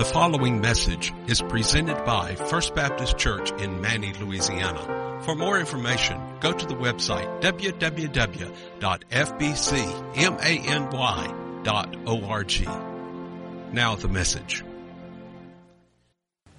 The following message is presented by First Baptist Church in Many, Louisiana. For more information, go to the website www.fbcmany.org. Now the message.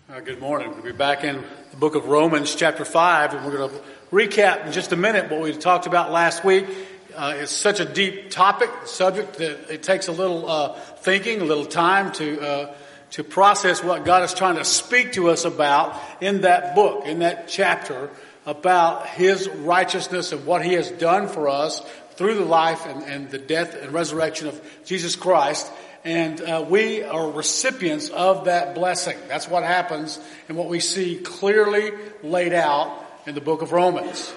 Uh, good morning. We'll be back in the book of Romans, chapter 5, and we're going to recap in just a minute what we talked about last week. Uh, it's such a deep topic, subject, that it takes a little uh, thinking, a little time to uh, to process what God is trying to speak to us about in that book, in that chapter, about His righteousness and what He has done for us through the life and, and the death and resurrection of Jesus Christ. And uh, we are recipients of that blessing. That's what happens and what we see clearly laid out in the book of Romans.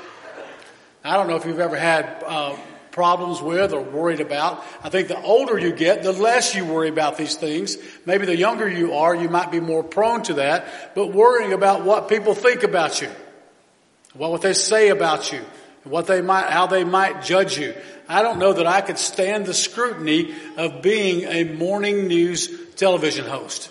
I don't know if you've ever had uh, problems with or worried about. I think the older you get, the less you worry about these things. Maybe the younger you are, you might be more prone to that, but worrying about what people think about you, what they say about you, what they might, how they might judge you. I don't know that I could stand the scrutiny of being a morning news television host.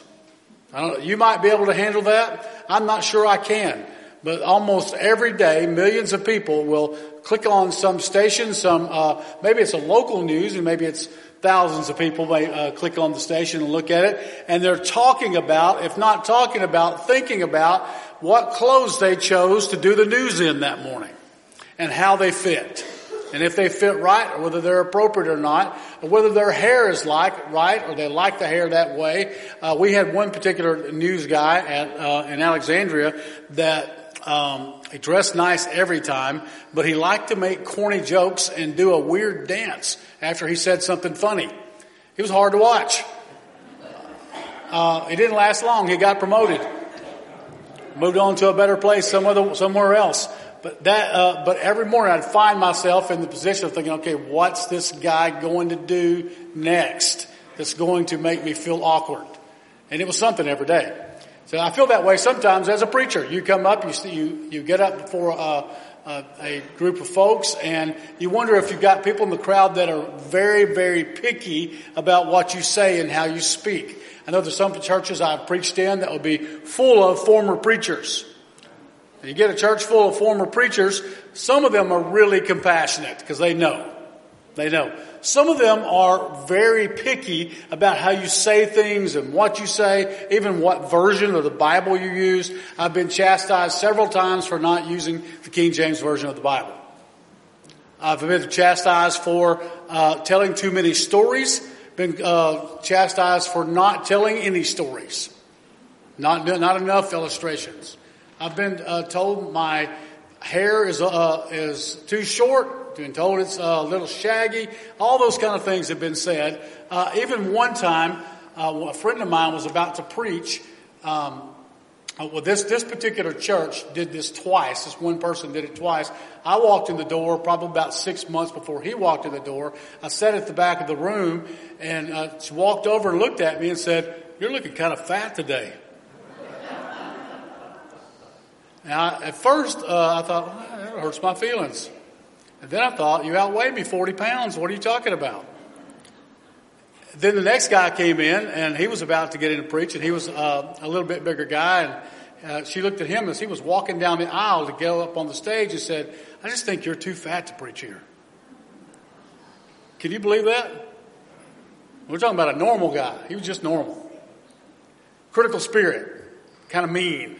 You might be able to handle that. I'm not sure I can. But almost every day, millions of people will click on some station, some, uh, maybe it's a local news and maybe it's thousands of people may uh, click on the station and look at it and they're talking about, if not talking about, thinking about what clothes they chose to do the news in that morning and how they fit. And if they fit right, or whether they're appropriate or not, or whether their hair is like right, or they like the hair that way. Uh, we had one particular news guy at uh, in Alexandria that um, he dressed nice every time, but he liked to make corny jokes and do a weird dance after he said something funny. He was hard to watch. Uh, he didn't last long. He got promoted, moved on to a better place some other, somewhere else. But that, uh, but every morning I'd find myself in the position of thinking, okay, what's this guy going to do next that's going to make me feel awkward? And it was something every day. So I feel that way sometimes as a preacher. You come up, you see, you, you get up before a, a, a group of folks and you wonder if you've got people in the crowd that are very, very picky about what you say and how you speak. I know there's some churches I've preached in that will be full of former preachers. And you get a church full of former preachers, some of them are really compassionate because they know. They know. Some of them are very picky about how you say things and what you say, even what version of the Bible you use. I've been chastised several times for not using the King James Version of the Bible. I've been chastised for uh, telling too many stories, been uh, chastised for not telling any stories, not, not enough illustrations. I've been uh, told my hair is, uh, is too short been told it's a little shaggy. All those kind of things have been said. Uh, even one time, uh, a friend of mine was about to preach. Um, uh, well, this this particular church did this twice. This one person did it twice. I walked in the door probably about six months before he walked in the door. I sat at the back of the room, and uh, she walked over and looked at me and said, "You're looking kind of fat today." Now, at first, uh, I thought well, that hurts my feelings. And then I thought, you outweigh me 40 pounds. What are you talking about? Then the next guy came in and he was about to get in to preach and he was uh, a little bit bigger guy and uh, she looked at him as he was walking down the aisle to go up on the stage and said, I just think you're too fat to preach here. Can you believe that? We're talking about a normal guy. He was just normal. Critical spirit. Kind of mean.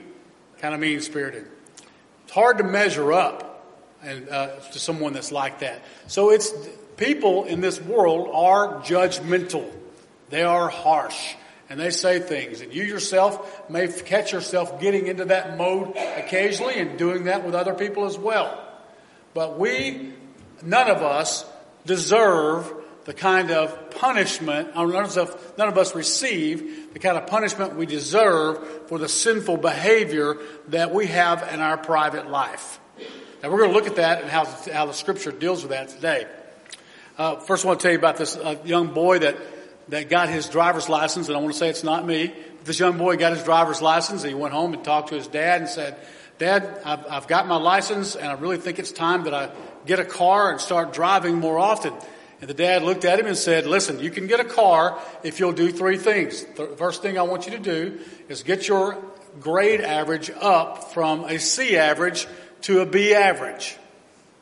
Kind of mean spirited. It's hard to measure up and uh, to someone that's like that. So it's people in this world are judgmental. They are harsh and they say things and you yourself may catch yourself getting into that mode occasionally and doing that with other people as well. But we, none of us deserve the kind of punishment, none of, none of us receive the kind of punishment we deserve for the sinful behavior that we have in our private life. And we're going to look at that and how, how the scripture deals with that today. Uh, first I want to tell you about this uh, young boy that, that got his driver's license, and I want to say it's not me. This young boy got his driver's license, and he went home and talked to his dad and said, Dad, I've, I've got my license, and I really think it's time that I get a car and start driving more often. And the dad looked at him and said, listen, you can get a car if you'll do three things. The first thing I want you to do is get your grade average up from a C average to a B average.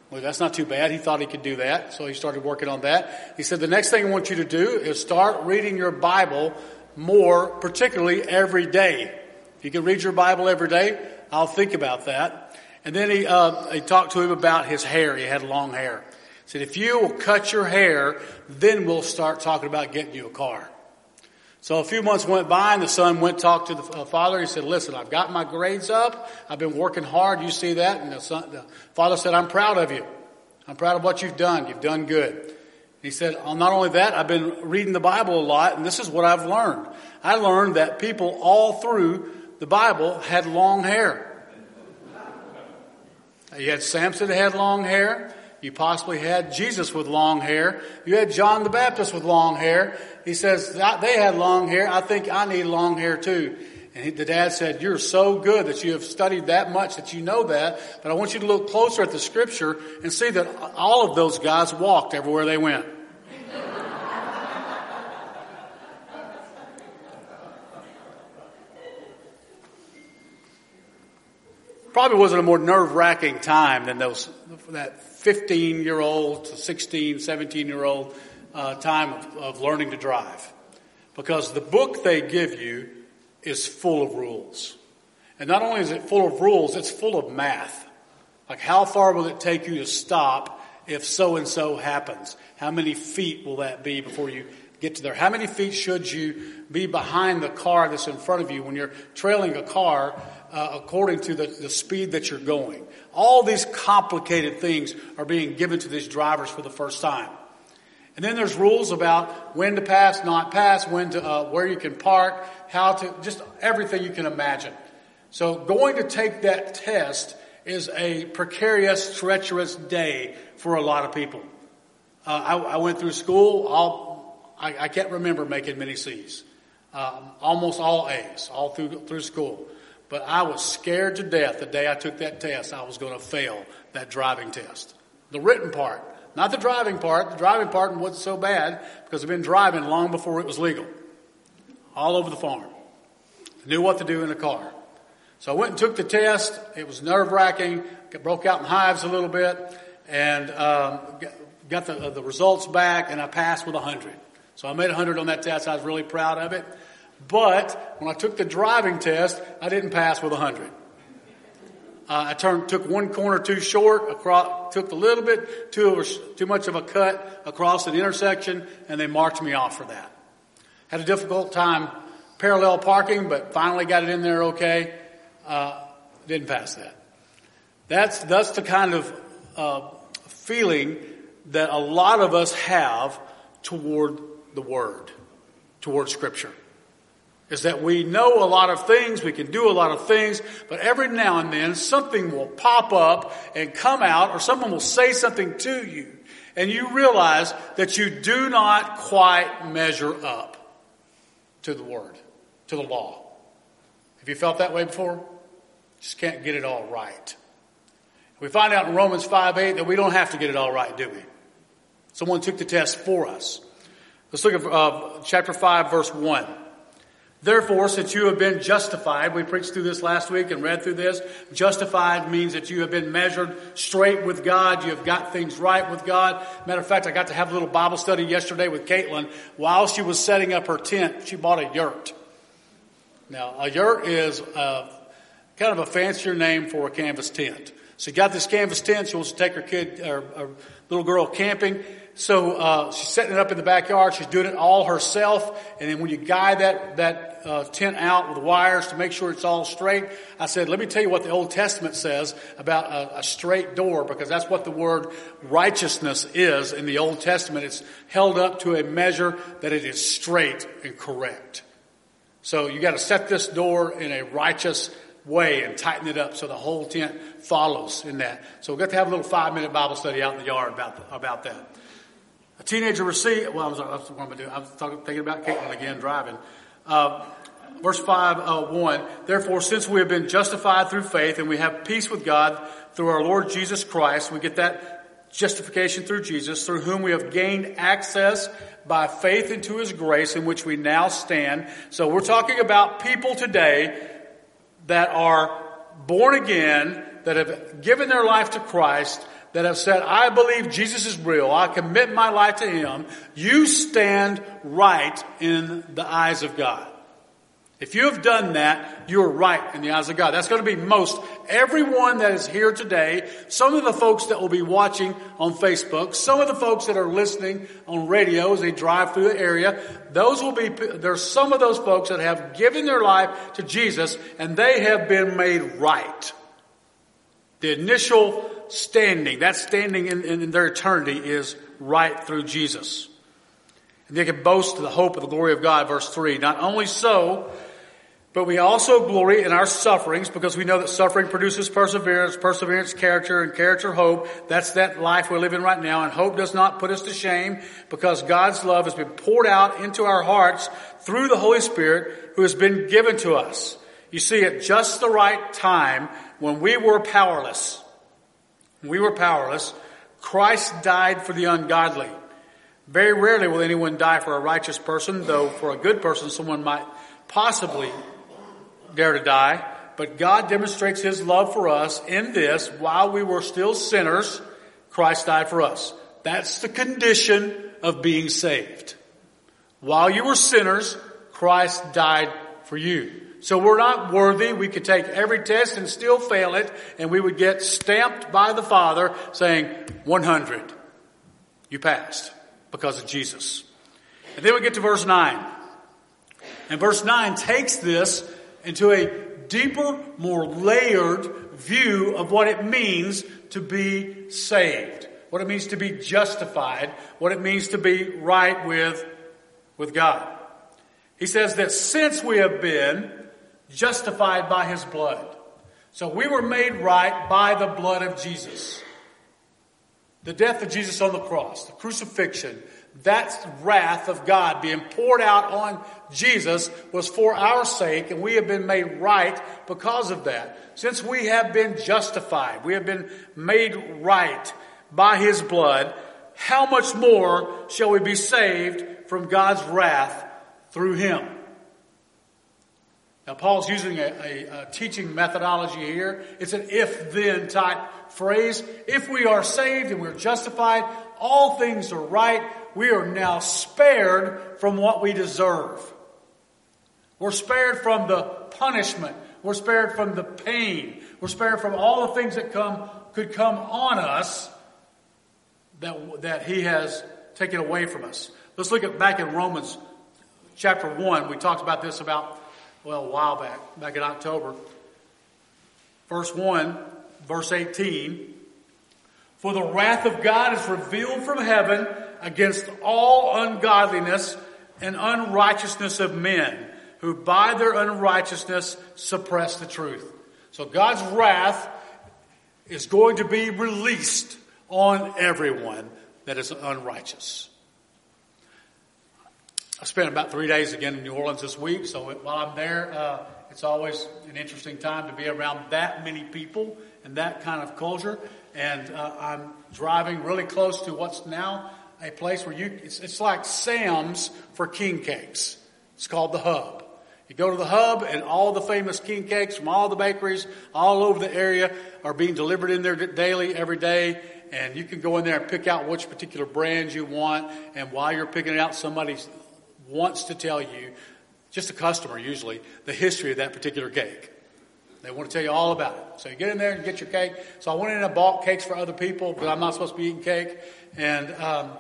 Well, that's not too bad. He thought he could do that, so he started working on that. He said, the next thing I want you to do is start reading your Bible more, particularly every day. If you can read your Bible every day, I'll think about that. And then he, uh, he talked to him about his hair. He had long hair He said, if you will cut your hair, then we'll start talking about getting you a car. So a few months went by and the son went talk to the uh, father. He said, listen, I've got my grades up. I've been working hard. You see that? And the, son, the father said, I'm proud of you. I'm proud of what you've done. You've done good. He said, oh, not only that, I've been reading the Bible a lot and this is what I've learned. I learned that people all through the Bible had long hair. You had Samson that had long hair. You possibly had Jesus with long hair. You had John the Baptist with long hair. He says, they had long hair. I think I need long hair too. And he, the dad said, you're so good that you have studied that much that you know that, but I want you to look closer at the scripture and see that all of those guys walked everywhere they went. Probably wasn't a more nerve wracking time than those, that 15 year old to 16, 17 year old uh, time of, of learning to drive. Because the book they give you is full of rules. And not only is it full of rules, it's full of math. Like how far will it take you to stop if so and so happens? How many feet will that be before you get to there? How many feet should you be behind the car that's in front of you when you're trailing a car uh, according to the, the speed that you're going? All these complicated things are being given to these drivers for the first time. And then there's rules about when to pass, not pass, when to, uh, where you can park, how to, just everything you can imagine. So going to take that test is a precarious, treacherous day for a lot of people. Uh, I, I, went through school. All, I, I, can't remember making many C's. Um, almost all A's, all through through school. But I was scared to death the day I took that test. I was going to fail that driving test. The written part, not the driving part. The driving part wasn't so bad because I've been driving long before it was legal. All over the farm. Knew what to do in the car. So I went and took the test. It was nerve wracking. Broke out in hives a little bit and um, got the, uh, the results back and I passed with 100. So I made 100 on that test. I was really proud of it. But when I took the driving test, I didn't pass with 100. Uh, I turned, took one corner too short, across, took a little bit too, too much of a cut across an intersection, and they marked me off for that. Had a difficult time parallel parking, but finally got it in there okay. Uh, didn't pass that. That's, that's the kind of uh, feeling that a lot of us have toward the Word, toward Scripture is that we know a lot of things, we can do a lot of things, but every now and then something will pop up and come out or someone will say something to you and you realize that you do not quite measure up to the word, to the law. Have you felt that way before? Just can't get it all right. We find out in Romans 5 8 that we don't have to get it all right, do we? Someone took the test for us. Let's look at uh, chapter 5, verse 1. Therefore, since you have been justified, we preached through this last week and read through this. Justified means that you have been measured straight with God. You have got things right with God. Matter of fact, I got to have a little Bible study yesterday with Caitlin. While she was setting up her tent, she bought a yurt. Now, a yurt is uh, kind of a fancier name for a canvas tent. So she got this canvas tent. She wants to take her kid, or, or little girl camping. So uh, she's setting it up in the backyard. She's doing it all herself. And then when you guide that that uh, tent out with wires to make sure it's all straight, I said, "Let me tell you what the Old Testament says about a, a straight door, because that's what the word righteousness is in the Old Testament. It's held up to a measure that it is straight and correct. So you got to set this door in a righteous way and tighten it up so the whole tent follows in that. So we got to have a little five minute Bible study out in the yard about the, about that. A teenager received, well, I was, what am I doing? I was talking, thinking about Caitlin again driving. Uh, verse 5, uh, 1. Therefore, since we have been justified through faith and we have peace with God through our Lord Jesus Christ, we get that justification through Jesus, through whom we have gained access by faith into his grace in which we now stand. So we're talking about people today that are born again, that have given their life to Christ, that have said, I believe Jesus is real. I commit my life to him. You stand right in the eyes of God. If you have done that, you're right in the eyes of God. That's going to be most everyone that is here today, some of the folks that will be watching on Facebook, some of the folks that are listening on radio as they drive through the area, those will be, there's some of those folks that have given their life to Jesus and they have been made right. The initial standing, that standing in, in their eternity is right through Jesus. And they can boast the hope of the glory of God, verse 3. Not only so, but we also glory in our sufferings because we know that suffering produces perseverance, perseverance character, and character hope. That's that life we're living right now. And hope does not put us to shame because God's love has been poured out into our hearts through the Holy Spirit who has been given to us. You see, at just the right time, when we were powerless, we were powerless, Christ died for the ungodly. Very rarely will anyone die for a righteous person, though for a good person someone might possibly dare to die, but God demonstrates His love for us in this, while we were still sinners, Christ died for us. That's the condition of being saved. While you were sinners, Christ died for you. So we're not worthy. We could take every test and still fail it, and we would get stamped by the Father saying, 100. You passed because of Jesus. And then we get to verse 9. And verse 9 takes this into a deeper, more layered view of what it means to be saved, what it means to be justified, what it means to be right with, with God. He says that since we have been justified by His blood, so we were made right by the blood of Jesus. The death of Jesus on the cross, the crucifixion, that wrath of God being poured out on Jesus was for our sake, and we have been made right because of that. Since we have been justified, we have been made right by His blood, how much more shall we be saved from God's wrath through Him? Now, Paul's using a, a, a teaching methodology here. It's an if then type phrase. If we are saved and we're justified, all things are right. We are now spared from what we deserve. We're spared from the punishment. We're spared from the pain. We're spared from all the things that come, could come on us that, that he has taken away from us. Let's look at back in Romans chapter 1. We talked about this about, well, a while back, back in October. Verse 1, verse 18. For the wrath of God is revealed from heaven against all ungodliness and unrighteousness of men who by their unrighteousness suppress the truth. So God's wrath is going to be released on everyone that is unrighteous. I spent about three days again in New Orleans this week, so while I'm there, uh, it's always an interesting time to be around that many people and that kind of culture. And uh, I'm driving really close to what's now a place where you, it's, it's like Sam's for king cakes. It's called the Hub. You go to the hub and all the famous king cakes from all the bakeries all over the area are being delivered in there daily, every day. And you can go in there and pick out which particular brands you want. And while you're picking it out, somebody wants to tell you, just a customer usually, the history of that particular cake. They want to tell you all about it. So you get in there and get your cake. So I went in and bought cakes for other people because I'm not supposed to be eating cake. And, um,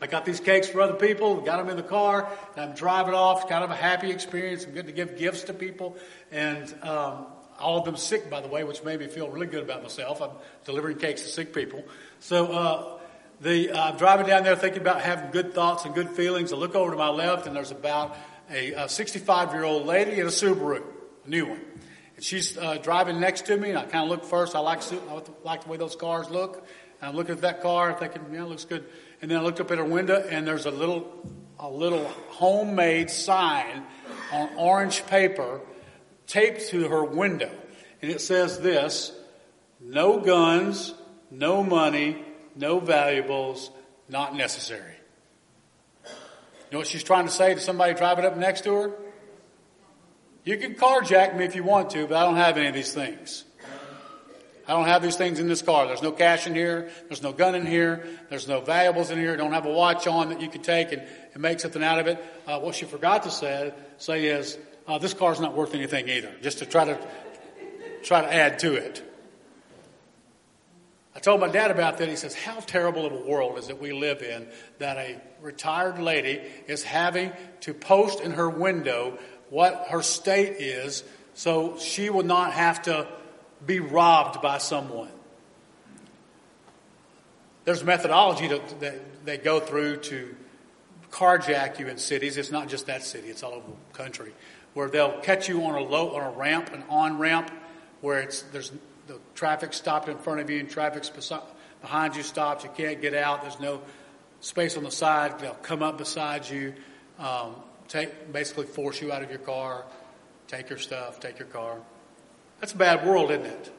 I got these cakes for other people, got them in the car, and I'm driving off. It's kind of a happy experience. I'm good to give gifts to people. And um, all of them sick, by the way, which made me feel really good about myself. I'm delivering cakes to sick people. So uh, the, uh, I'm driving down there thinking about having good thoughts and good feelings. I look over to my left, and there's about a 65 year old lady in a Subaru, a new one. And she's uh, driving next to me, and I kind of look first. I like, I like the way those cars look. And I'm looking at that car, thinking, yeah, it looks good. And then I looked up at her window and there's a little, a little homemade sign on orange paper taped to her window. And it says this, no guns, no money, no valuables, not necessary. You know what she's trying to say to somebody driving up next to her? You can carjack me if you want to, but I don't have any of these things. I don't have these things in this car. There's no cash in here. There's no gun in here. There's no valuables in here. I don't have a watch on that you could take and, and make something out of it. Uh, what she forgot to say, say is, uh, this car's not worth anything either, just to try to, try to add to it. I told my dad about that. He says, How terrible of a world is it we live in that a retired lady is having to post in her window what her state is so she will not have to be robbed by someone. There's methodology to, that they go through to carjack you in cities. It's not just that city; it's all over the country, where they'll catch you on a low on a ramp, an on ramp, where it's there's the traffic stopped in front of you and traffic's behind you stops. You can't get out. There's no space on the side. They'll come up beside you, um, take basically force you out of your car, take your stuff, take your car. That's a bad world, isn't it?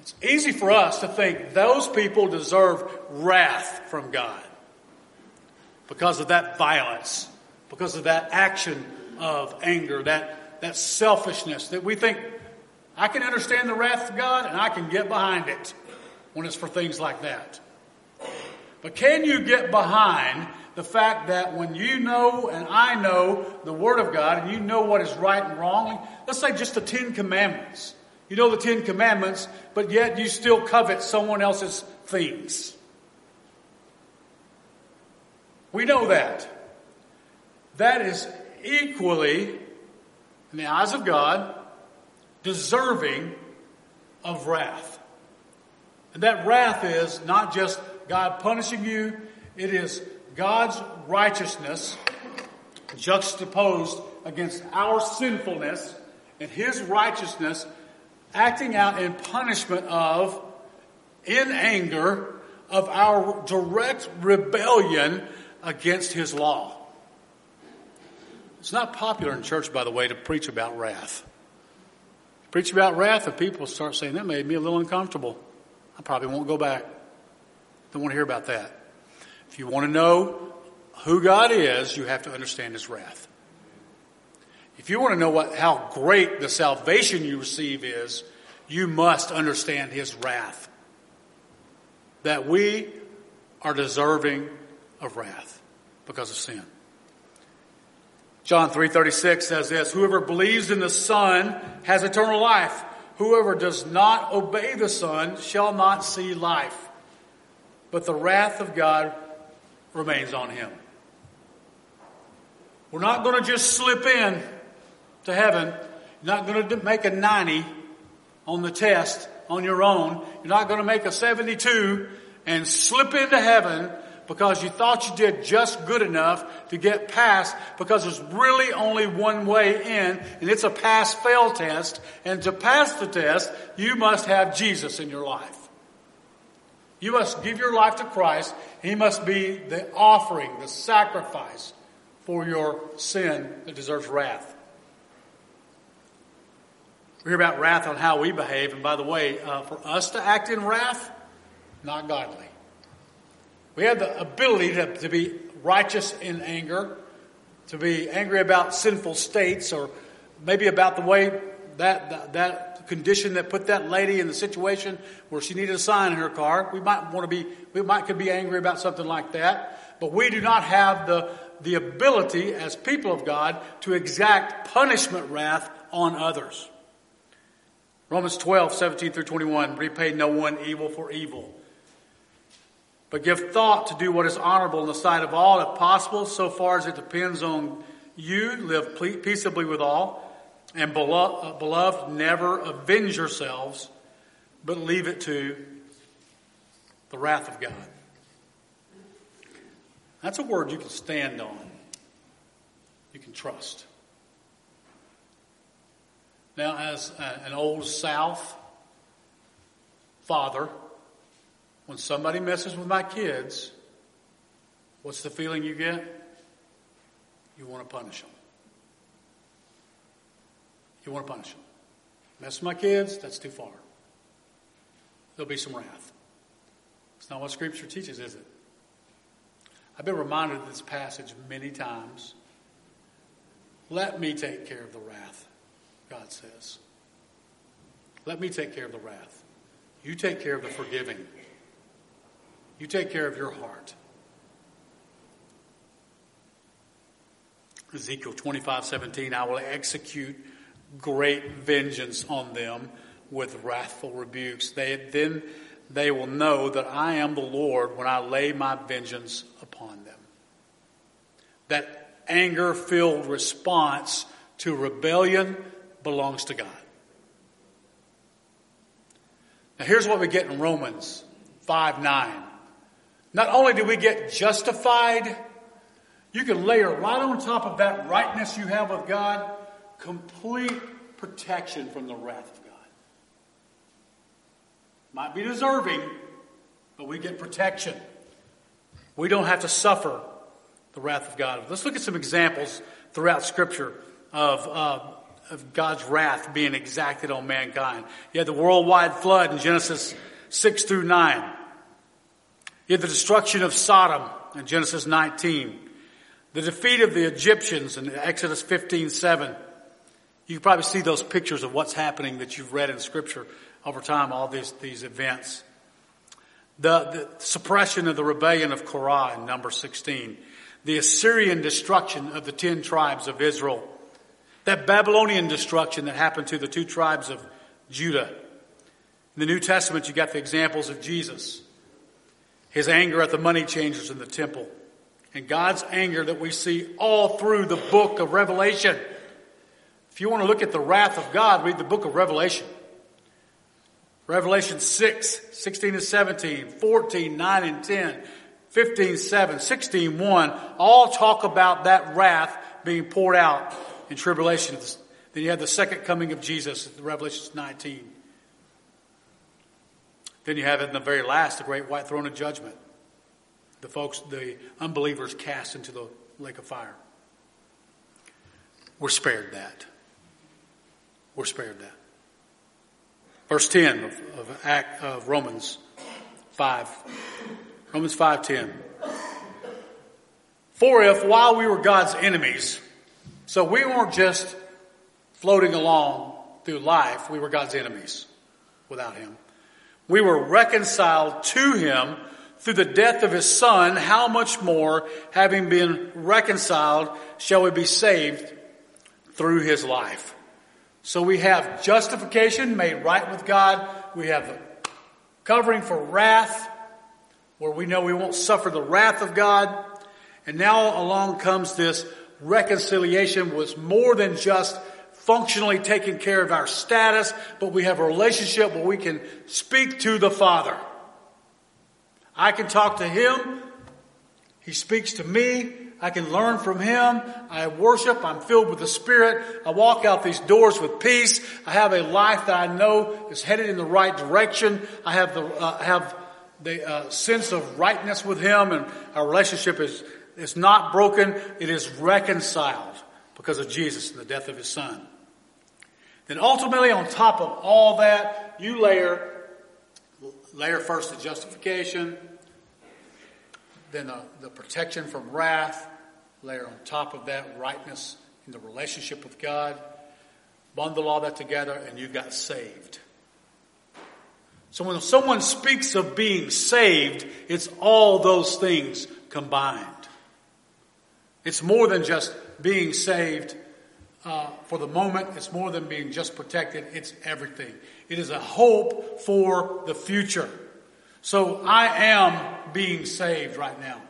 It's easy for us to think those people deserve wrath from God because of that violence, because of that action of anger, that, that selfishness that we think I can understand the wrath of God and I can get behind it when it's for things like that. But can you get behind the fact that when you know and I know the Word of God and you know what is right and wrong, let's say just the Ten Commandments. You know the Ten Commandments, but yet you still covet someone else's things. We know that. That is equally, in the eyes of God, deserving of wrath. And that wrath is not just God punishing you, it is God's righteousness juxtaposed against our sinfulness and His righteousness acting out in punishment of, in anger, of our direct rebellion against His law. It's not popular in church, by the way, to preach about wrath. Preach about wrath, and people start saying, that made me a little uncomfortable. I probably won't go back. Don't want to hear about that. If you want to know who God is, you have to understand His wrath. If you want to know what, how great the salvation you receive is, you must understand His wrath. That we are deserving of wrath because of sin. John 3:36 says this, whoever believes in the Son has eternal life. Whoever does not obey the Son shall not see life, but the wrath of God remains on him. We're not going to just slip in to heaven. You're not going to make a 90 on the test on your own. You're not going to make a 72 and slip into heaven because you thought you did just good enough to get past because there's really only one way in and it's a pass fail test. And to pass the test, you must have Jesus in your life. You must give your life to Christ. He must be the offering, the sacrifice for your sin that deserves wrath. We hear about wrath on how we behave, and by the way, uh, for us to act in wrath, not godly. We have the ability to, to be righteous in anger, to be angry about sinful states, or maybe about the way that, that, that condition that put that lady in the situation where she needed a sign in her car. We might want to be, we might could be angry about something like that, but we do not have the, the ability as people of God to exact punishment wrath on others. Romans 12, 17 through 21, repay no one evil for evil. But give thought to do what is honorable in the sight of all, if possible, so far as it depends on you. Live peaceably with all. And uh, beloved, never avenge yourselves, but leave it to the wrath of God. That's a word you can stand on. You can trust. Now, as an old South father, when somebody messes with my kids, what's the feeling you get? You want to punish them. You want to punish them. Mess with my kids, that's too far. There'll be some wrath. It's not what Scripture teaches, is it? I've been reminded of this passage many times. Let me take care of the wrath, God says. Let me take care of the wrath. You take care of the forgiving. You take care of your heart. Ezekiel 25, 17, I will execute great vengeance on them with wrathful rebukes. They, then they will know that I am the Lord when I lay my vengeance upon them. That anger filled response to rebellion belongs to God. Now here's what we get in Romans 5 9. Not only do we get justified, you can layer right on top of that rightness you have with God complete protection from the wrath of God. Might be deserving, but we get protection. We don't have to suffer the wrath of God. Let's look at some examples throughout Scripture of, uh, of God's wrath being exacted on mankind. You had the worldwide flood in Genesis 6 through 9. Had the destruction of Sodom in Genesis 19. The defeat of the Egyptians in Exodus 15, 7. You can probably see those pictures of what's happening that you've read in scripture over time, all these, these events. The, the suppression of the rebellion of Korah in number 16. The Assyrian destruction of the ten tribes of Israel. That Babylonian destruction that happened to the two tribes of Judah. In the New Testament, you got the examples of Jesus. His anger at the money changers in the temple. And God's anger that we see all through the book of Revelation. If you want to look at the wrath of God, read the book of Revelation. Revelation 6, 16 and 17, 14, 9 and 10, 15, 7, 16, 1, all talk about that wrath being poured out in tribulation. Then you have the second coming of Jesus, Revelation 19. Then you have in the very last, the great white throne of judgment. The folks, the unbelievers cast into the lake of fire. We're spared that. We're spared that. Verse 10 of, of, Act, of Romans 5. Romans 5.10. For if while we were God's enemies, so we weren't just floating along through life, we were God's enemies without Him. We were reconciled to Him through the death of His Son, how much more, having been reconciled, shall we be saved through His life? So we have justification made right with God. We have covering for wrath, where we know we won't suffer the wrath of God. And now along comes this reconciliation was more than just functionally taking care of our status, but we have a relationship where we can speak to the Father. I can talk to Him. He speaks to me. I can learn from Him. I worship. I'm filled with the Spirit. I walk out these doors with peace. I have a life that I know is headed in the right direction. I have the, uh, have the uh, sense of rightness with Him and our relationship is, is not broken. It is reconciled because of Jesus and the death of His Son. Then ultimately on top of all that, you layer, layer first the justification, then the, the protection from wrath, layer on top of that rightness in the relationship with God, bundle all that together, and you got saved. So when someone speaks of being saved, it's all those things combined. It's more than just being saved uh, for the moment. It's more than being just protected. It's everything. It is a hope for the future. So I am being saved right now.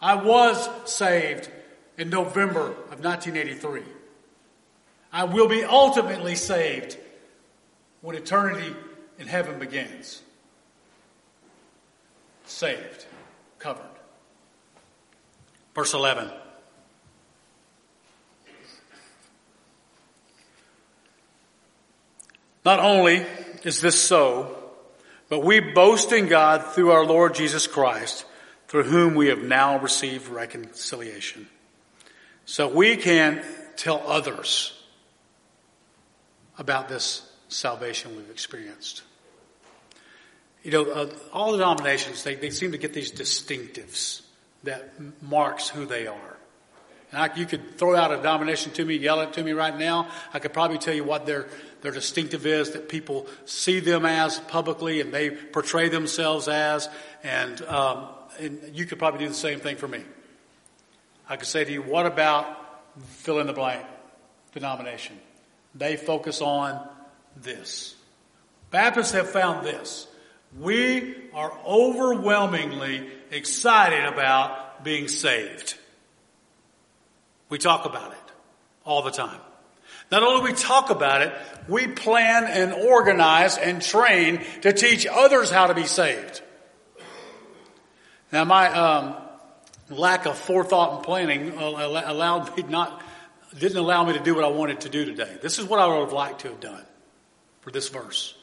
I was saved in November of 1983. I will be ultimately saved when eternity in heaven begins. Saved, covered. Verse 11. Not only is this so, but we boast in God through our Lord Jesus Christ, through whom we have now received reconciliation. So we can tell others about this salvation we've experienced. You know, uh, all the denominations, they, they seem to get these distinctives that marks who they are. And I, you could throw out a denomination to me, yell it to me right now. I could probably tell you what their, their distinctive is that people see them as publicly and they portray themselves as. And, um, and you could probably do the same thing for me. I could say to you, what about fill in the blank denomination? They focus on this. Baptists have found this. We are overwhelmingly excited about being saved. We talk about it all the time. Not only we talk about it, we plan and organize and train to teach others how to be saved. Now my um, lack of forethought and planning allowed me not didn't allow me to do what I wanted to do today. This is what I would have liked to have done for this verse.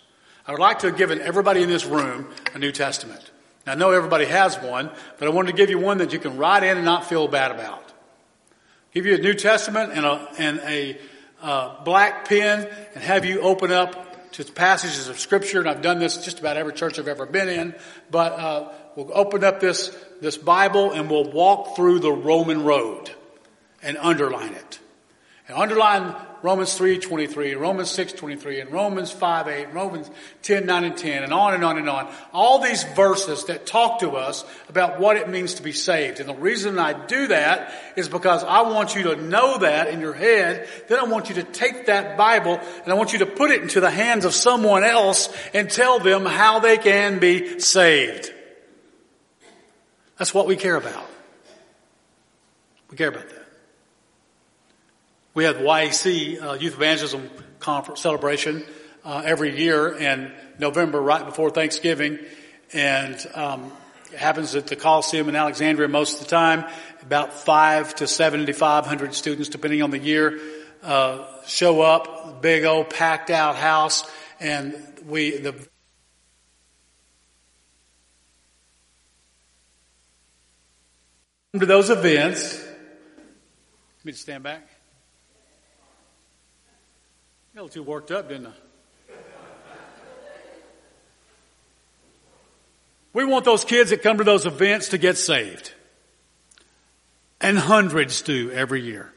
I would like to have given everybody in this room a New Testament. Now, I know everybody has one, but I wanted to give you one that you can write in and not feel bad about. Give you a New Testament and a, and a uh, black pen and have you open up to passages of Scripture. And I've done this just about every church I've ever been in. But uh, we'll open up this this Bible and we'll walk through the Roman road and underline it. And underline Romans 3.23 and Romans 6.23 and Romans 5.8 and Romans 10, 9 and 10 and on and on and on. All these verses that talk to us about what it means to be saved. And the reason I do that is because I want you to know that in your head. Then I want you to take that Bible and I want you to put it into the hands of someone else and tell them how they can be saved. That's what we care about. We care about that. We have YEC uh, Youth Evangelism Conference celebration uh, every year in November, right before Thanksgiving, and um, it happens at the Coliseum in Alexandria most of the time. About five to seventy-five hundred students, depending on the year, uh, show up. Big old packed out house, and we the to those events. Let me stand back. Got a little too worked up, didn't I? We want those kids that come to those events to get saved. And hundreds do every year.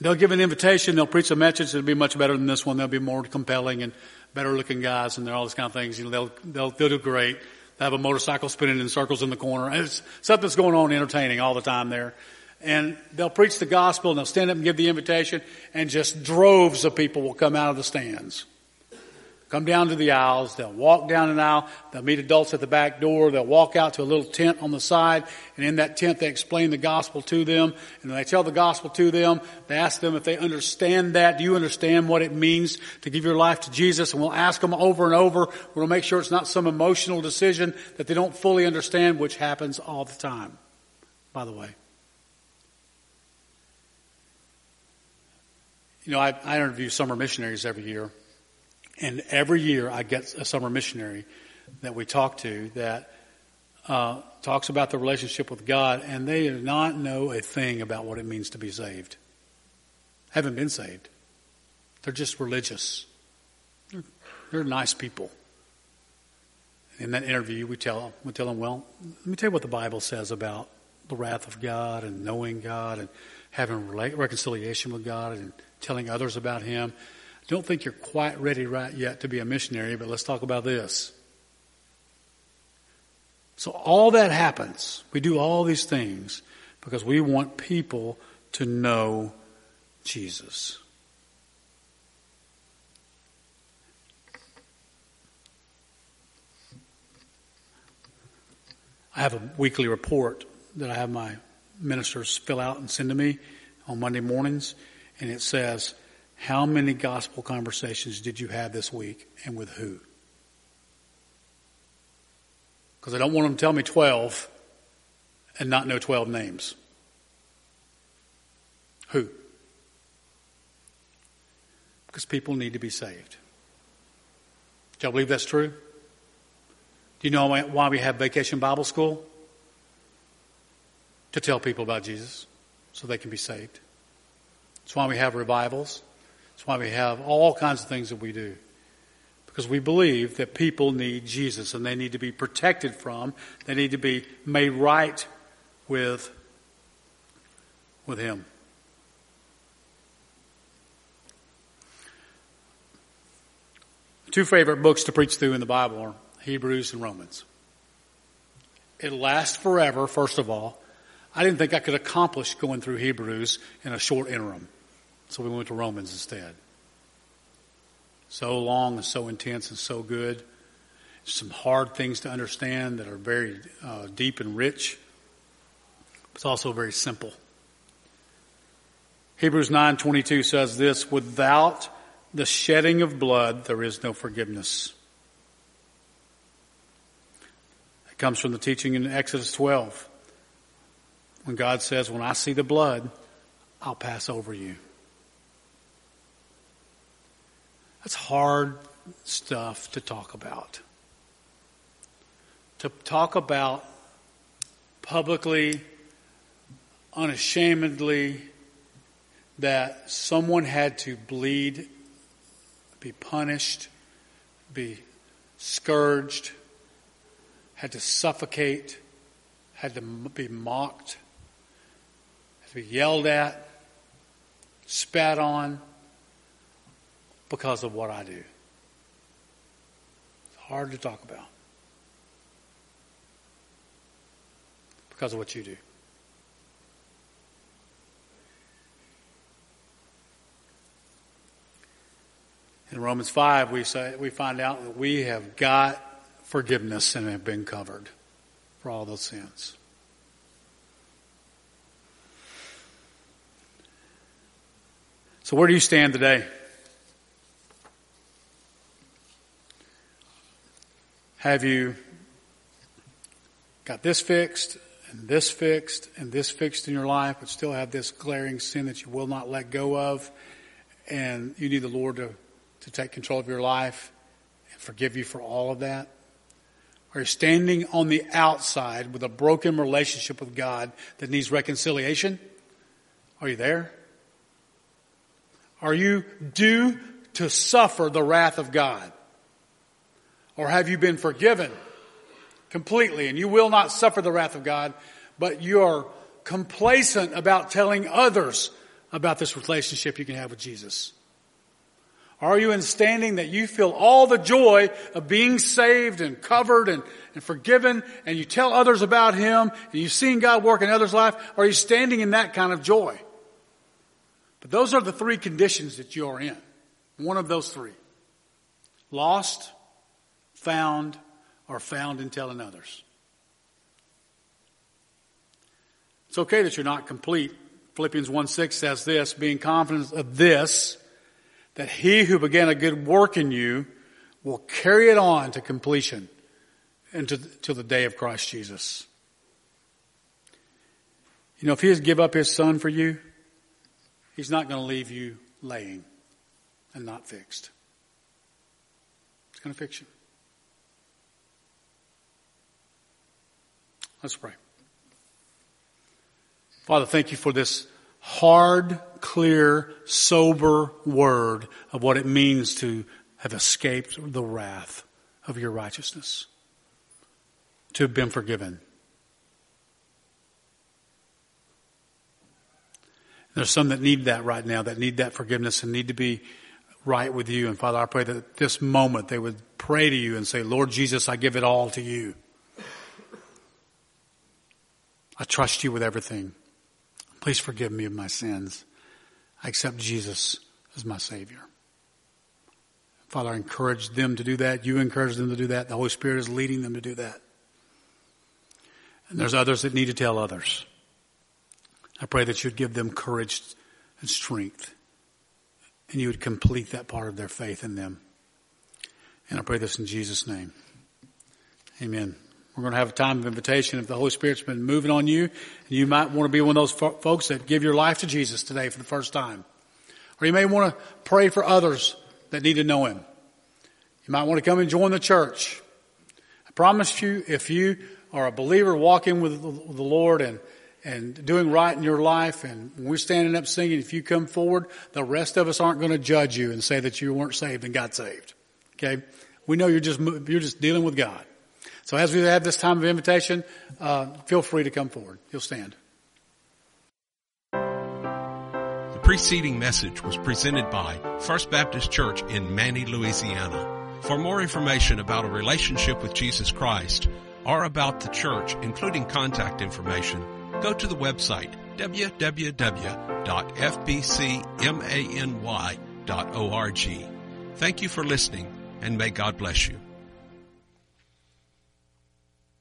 They'll give an invitation, they'll preach a message that'll be much better than this one. They'll be more compelling and better looking guys and they're all those kind of things. You know, they'll, they'll, they'll do great. They have a motorcycle spinning in circles in the corner. It's, something's going on entertaining all the time there and they'll preach the gospel and they'll stand up and give the invitation and just droves of people will come out of the stands. Come down to the aisles, they'll walk down an aisle, they'll meet adults at the back door, they'll walk out to a little tent on the side, and in that tent they explain the gospel to them, and they tell the gospel to them, they ask them if they understand that, do you understand what it means to give your life to Jesus? And we'll ask them over and over, we'll make sure it's not some emotional decision that they don't fully understand, which happens all the time, by the way. You know, I, I interview summer missionaries every year, and every year I get a summer missionary that we talk to that uh, talks about the relationship with God, and they do not know a thing about what it means to be saved. Haven't been saved. They're just religious. They're, they're nice people. In that interview, we tell we tell them, well, let me tell you what the Bible says about the wrath of God and knowing God and having reconciliation with God and telling others about Him. Don't think you're quite ready right yet to be a missionary, but let's talk about this. So all that happens. We do all these things because we want people to know Jesus. I have a weekly report that I have my ministers fill out and send to me on Monday mornings and it says, How many gospel conversations did you have this week and with who? Because I don't want them to tell me 12 and not know 12 names. Who? Because people need to be saved. Do y'all believe that's true? Do you know why we have Vacation Bible School? To tell people about Jesus so they can be saved. That's why we have revivals. That's why we have all kinds of things that we do. because we believe that people need Jesus and they need to be protected from, they need to be made right with, with Him. Two favorite books to preach through in the Bible are Hebrews and Romans. It lasts forever, first of all. I didn't think I could accomplish going through Hebrews in a short interim. So we went to Romans instead. So long and so intense and so good. Some hard things to understand that are very uh, deep and rich. It's also very simple. Hebrews 9:22 says this, without the shedding of blood, there is no forgiveness. It comes from the teaching in Exodus 12. When God says, when I see the blood, I'll pass over you. That's hard stuff to talk about. To talk about publicly, unashamedly, that someone had to bleed be punished, be scourged, had to suffocate, had to be mocked, to be yelled at, spat on because of what I do. It's hard to talk about because of what you do. In Romans 5, we, say, we find out that we have got forgiveness and have been covered for all those sins. So, where do you stand today? Have you got this fixed and this fixed and this fixed in your life, but still have this glaring sin that you will not let go of? And you need the Lord to to take control of your life and forgive you for all of that? Are you standing on the outside with a broken relationship with God that needs reconciliation? Are you there? Are you due to suffer the wrath of God? Or have you been forgiven completely and you will not suffer the wrath of God, but you are complacent about telling others about this relationship you can have with Jesus? Are you in standing that you feel all the joy of being saved and covered and, and forgiven and you tell others about Him and you've seen God work in others' life? Are you standing in that kind of joy? But those are the three conditions that you are in. One of those three. Lost, found, or found in telling others. It's okay that you're not complete. Philippians 1 6 says this, being confident of this, that he who began a good work in you will carry it on to completion until the day of Christ Jesus. You know, if he has give up his son for you, he's not going to leave you laying and not fixed. He's going to fix you. Let's pray. Father, thank you for this hard, clear, sober word of what it means to have escaped the wrath of your righteousness, to have been forgiven. There's some that need that right now, that need that forgiveness and need to be right with you. And Father, I pray that this moment they would pray to you and say, Lord Jesus, I give it all to you. I trust you with everything. Please forgive me of my sins. I accept Jesus as my Savior. Father, I encourage them to do that. You encourage them to do that. The Holy Spirit is leading them to do that. And there's others that need to tell others. I pray that you'd give them courage and strength. And you would complete that part of their faith in them. And I pray this in Jesus' name. Amen. We're going to have a time of invitation. If the Holy Spirit's been moving on you, and you might want to be one of those fo- folks that give your life to Jesus today for the first time. Or you may want to pray for others that need to know Him. You might want to come and join the church. I promise you, if you are a believer walking with the Lord and and doing right in your life, and we're standing up singing, if you come forward, the rest of us aren't going to judge you and say that you weren't saved and got saved. Okay? we know you're just, you're just dealing with God. So as we have this time of invitation, uh, feel free to come forward. You'll stand. The preceding message was presented by First Baptist Church in Many, Louisiana. For more information about a relationship with Jesus Christ or about the church, including contact information, go to the website www.fbcmany.org. Thank you for listening and may God bless you.